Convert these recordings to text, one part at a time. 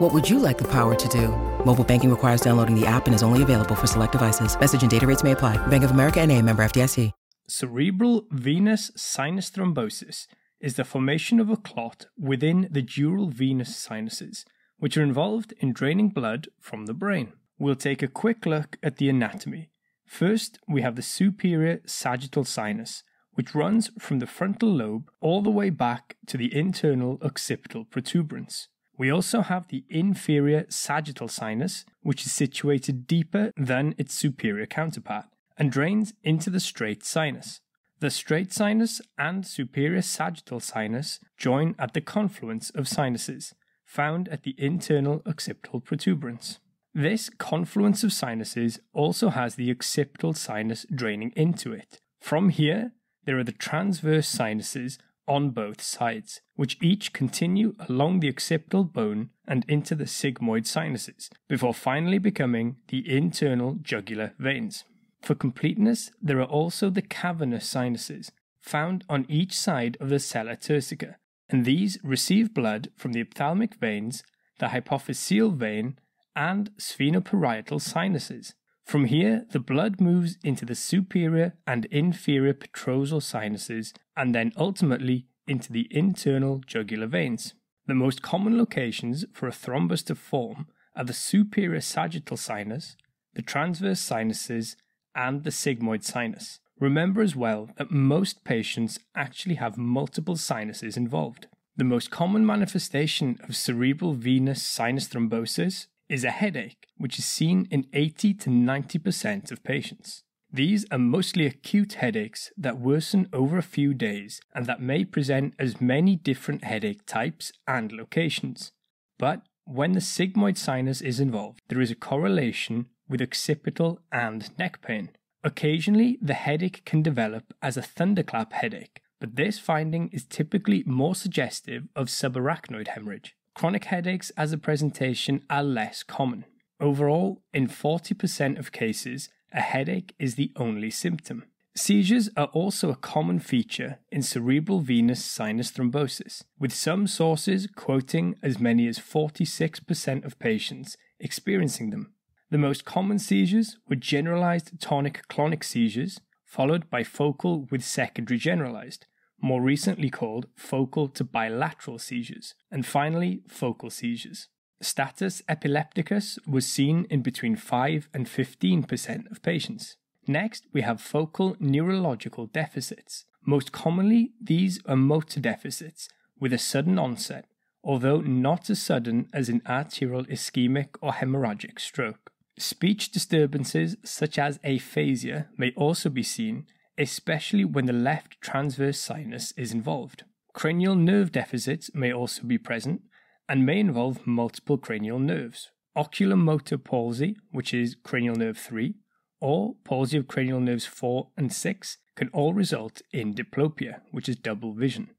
What would you like the power to do? Mobile banking requires downloading the app and is only available for select devices. Message and data rates may apply. Bank of America and a member FDIC. Cerebral venous sinus thrombosis is the formation of a clot within the dural venous sinuses, which are involved in draining blood from the brain. We'll take a quick look at the anatomy. First, we have the superior sagittal sinus, which runs from the frontal lobe all the way back to the internal occipital protuberance. We also have the inferior sagittal sinus, which is situated deeper than its superior counterpart and drains into the straight sinus. The straight sinus and superior sagittal sinus join at the confluence of sinuses, found at the internal occipital protuberance. This confluence of sinuses also has the occipital sinus draining into it. From here, there are the transverse sinuses on both sides, which each continue along the occipital bone and into the sigmoid sinuses, before finally becoming the internal jugular veins. For completeness, there are also the cavernous sinuses, found on each side of the sella turcica, and these receive blood from the ophthalmic veins, the hypophyseal vein, and sphenoparietal sinuses. From here, the blood moves into the superior and inferior petrosal sinuses and then ultimately into the internal jugular veins. The most common locations for a thrombus to form are the superior sagittal sinus, the transverse sinuses, and the sigmoid sinus. Remember as well that most patients actually have multiple sinuses involved. The most common manifestation of cerebral venous sinus thrombosis is a headache, which is seen in 80 to 90% of patients. These are mostly acute headaches that worsen over a few days and that may present as many different headache types and locations. But when the sigmoid sinus is involved, there is a correlation with occipital and neck pain. Occasionally, the headache can develop as a thunderclap headache, but this finding is typically more suggestive of subarachnoid hemorrhage. Chronic headaches as a presentation are less common. Overall, in 40% of cases, a headache is the only symptom. Seizures are also a common feature in cerebral venous sinus thrombosis, with some sources quoting as many as 46% of patients experiencing them. The most common seizures were generalized tonic clonic seizures, followed by focal with secondary generalized, more recently called focal to bilateral seizures, and finally focal seizures. Status epilepticus was seen in between 5 and 15% of patients. Next, we have focal neurological deficits. Most commonly, these are motor deficits with a sudden onset, although not as sudden as an arterial ischemic or hemorrhagic stroke. Speech disturbances such as aphasia may also be seen, especially when the left transverse sinus is involved. Cranial nerve deficits may also be present and may involve multiple cranial nerves. Oculomotor palsy, which is cranial nerve 3, or palsy of cranial nerves 4 and 6 can all result in diplopia, which is double vision.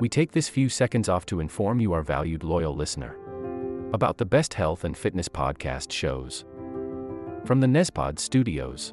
We take this few seconds off to inform you, our valued loyal listener, about the best health and fitness podcast shows from the Nezpod studios.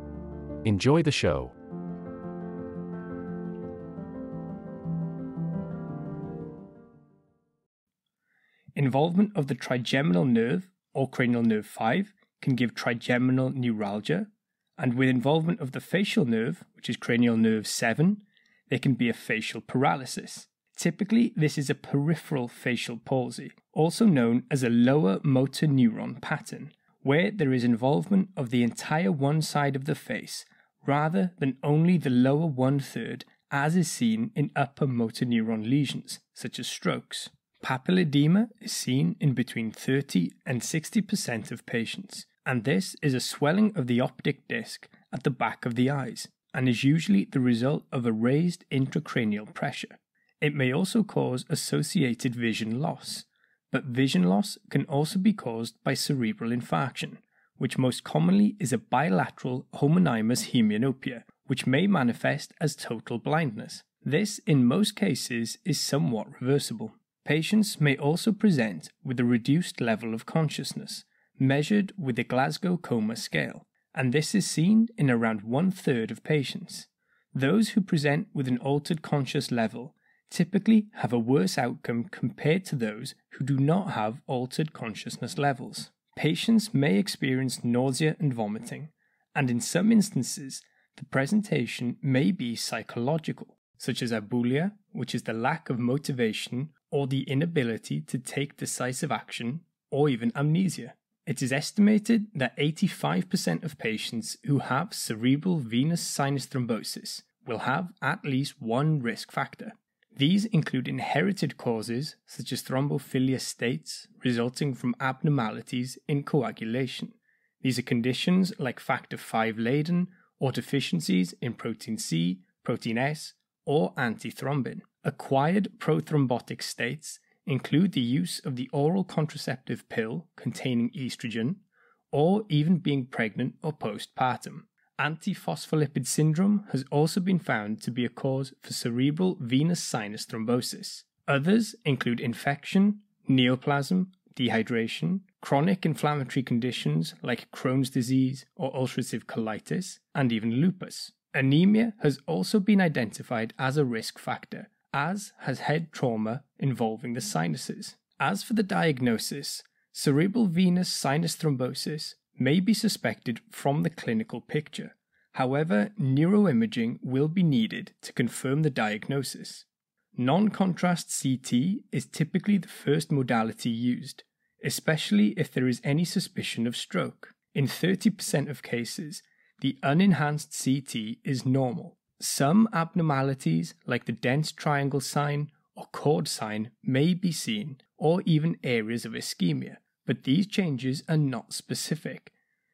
Enjoy the show. Involvement of the trigeminal nerve or cranial nerve 5 can give trigeminal neuralgia, and with involvement of the facial nerve, which is cranial nerve 7, there can be a facial paralysis. Typically, this is a peripheral facial palsy, also known as a lower motor neuron pattern, where there is involvement of the entire one side of the face rather than only the lower one third, as is seen in upper motor neuron lesions, such as strokes. Papilledema is seen in between 30 and 60% of patients, and this is a swelling of the optic disc at the back of the eyes and is usually the result of a raised intracranial pressure. It may also cause associated vision loss, but vision loss can also be caused by cerebral infarction, which most commonly is a bilateral homonymous hemianopia, which may manifest as total blindness. This, in most cases, is somewhat reversible. Patients may also present with a reduced level of consciousness, measured with the Glasgow Coma Scale, and this is seen in around one third of patients. Those who present with an altered conscious level typically have a worse outcome compared to those who do not have altered consciousness levels. Patients may experience nausea and vomiting, and in some instances, the presentation may be psychological, such as abulia, which is the lack of motivation or the inability to take decisive action, or even amnesia. It is estimated that 85% of patients who have cerebral venous sinus thrombosis will have at least one risk factor. These include inherited causes such as thrombophilia states resulting from abnormalities in coagulation. These are conditions like factor V Leiden or deficiencies in protein C, protein S, or antithrombin. Acquired prothrombotic states include the use of the oral contraceptive pill containing estrogen, or even being pregnant or postpartum. Antiphospholipid syndrome has also been found to be a cause for cerebral venous sinus thrombosis. Others include infection, neoplasm, dehydration, chronic inflammatory conditions like Crohn's disease or ulcerative colitis, and even lupus. Anemia has also been identified as a risk factor, as has head trauma involving the sinuses. As for the diagnosis, cerebral venous sinus thrombosis may be suspected from the clinical picture. However, neuroimaging will be needed to confirm the diagnosis. Non contrast CT is typically the first modality used, especially if there is any suspicion of stroke. In 30% of cases, the unenhanced CT is normal. Some abnormalities, like the dense triangle sign or cord sign, may be seen, or even areas of ischemia, but these changes are not specific.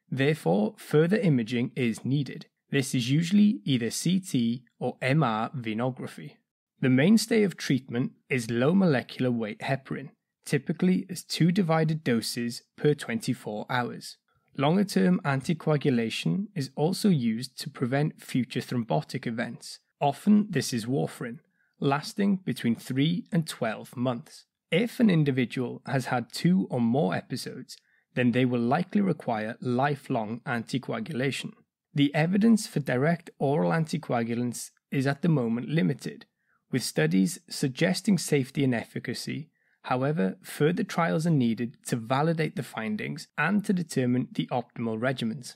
Therefore, further imaging is needed. This is usually either CT or MR venography. The mainstay of treatment is low molecular weight heparin, typically as two divided doses per 24 hours. Longer term anticoagulation is also used to prevent future thrombotic events. Often, this is warfarin, lasting between 3 and 12 months. If an individual has had two or more episodes, then they will likely require lifelong anticoagulation. The evidence for direct oral anticoagulants is at the moment limited, with studies suggesting safety and efficacy. However, further trials are needed to validate the findings and to determine the optimal regimens.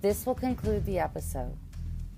This will conclude the episode.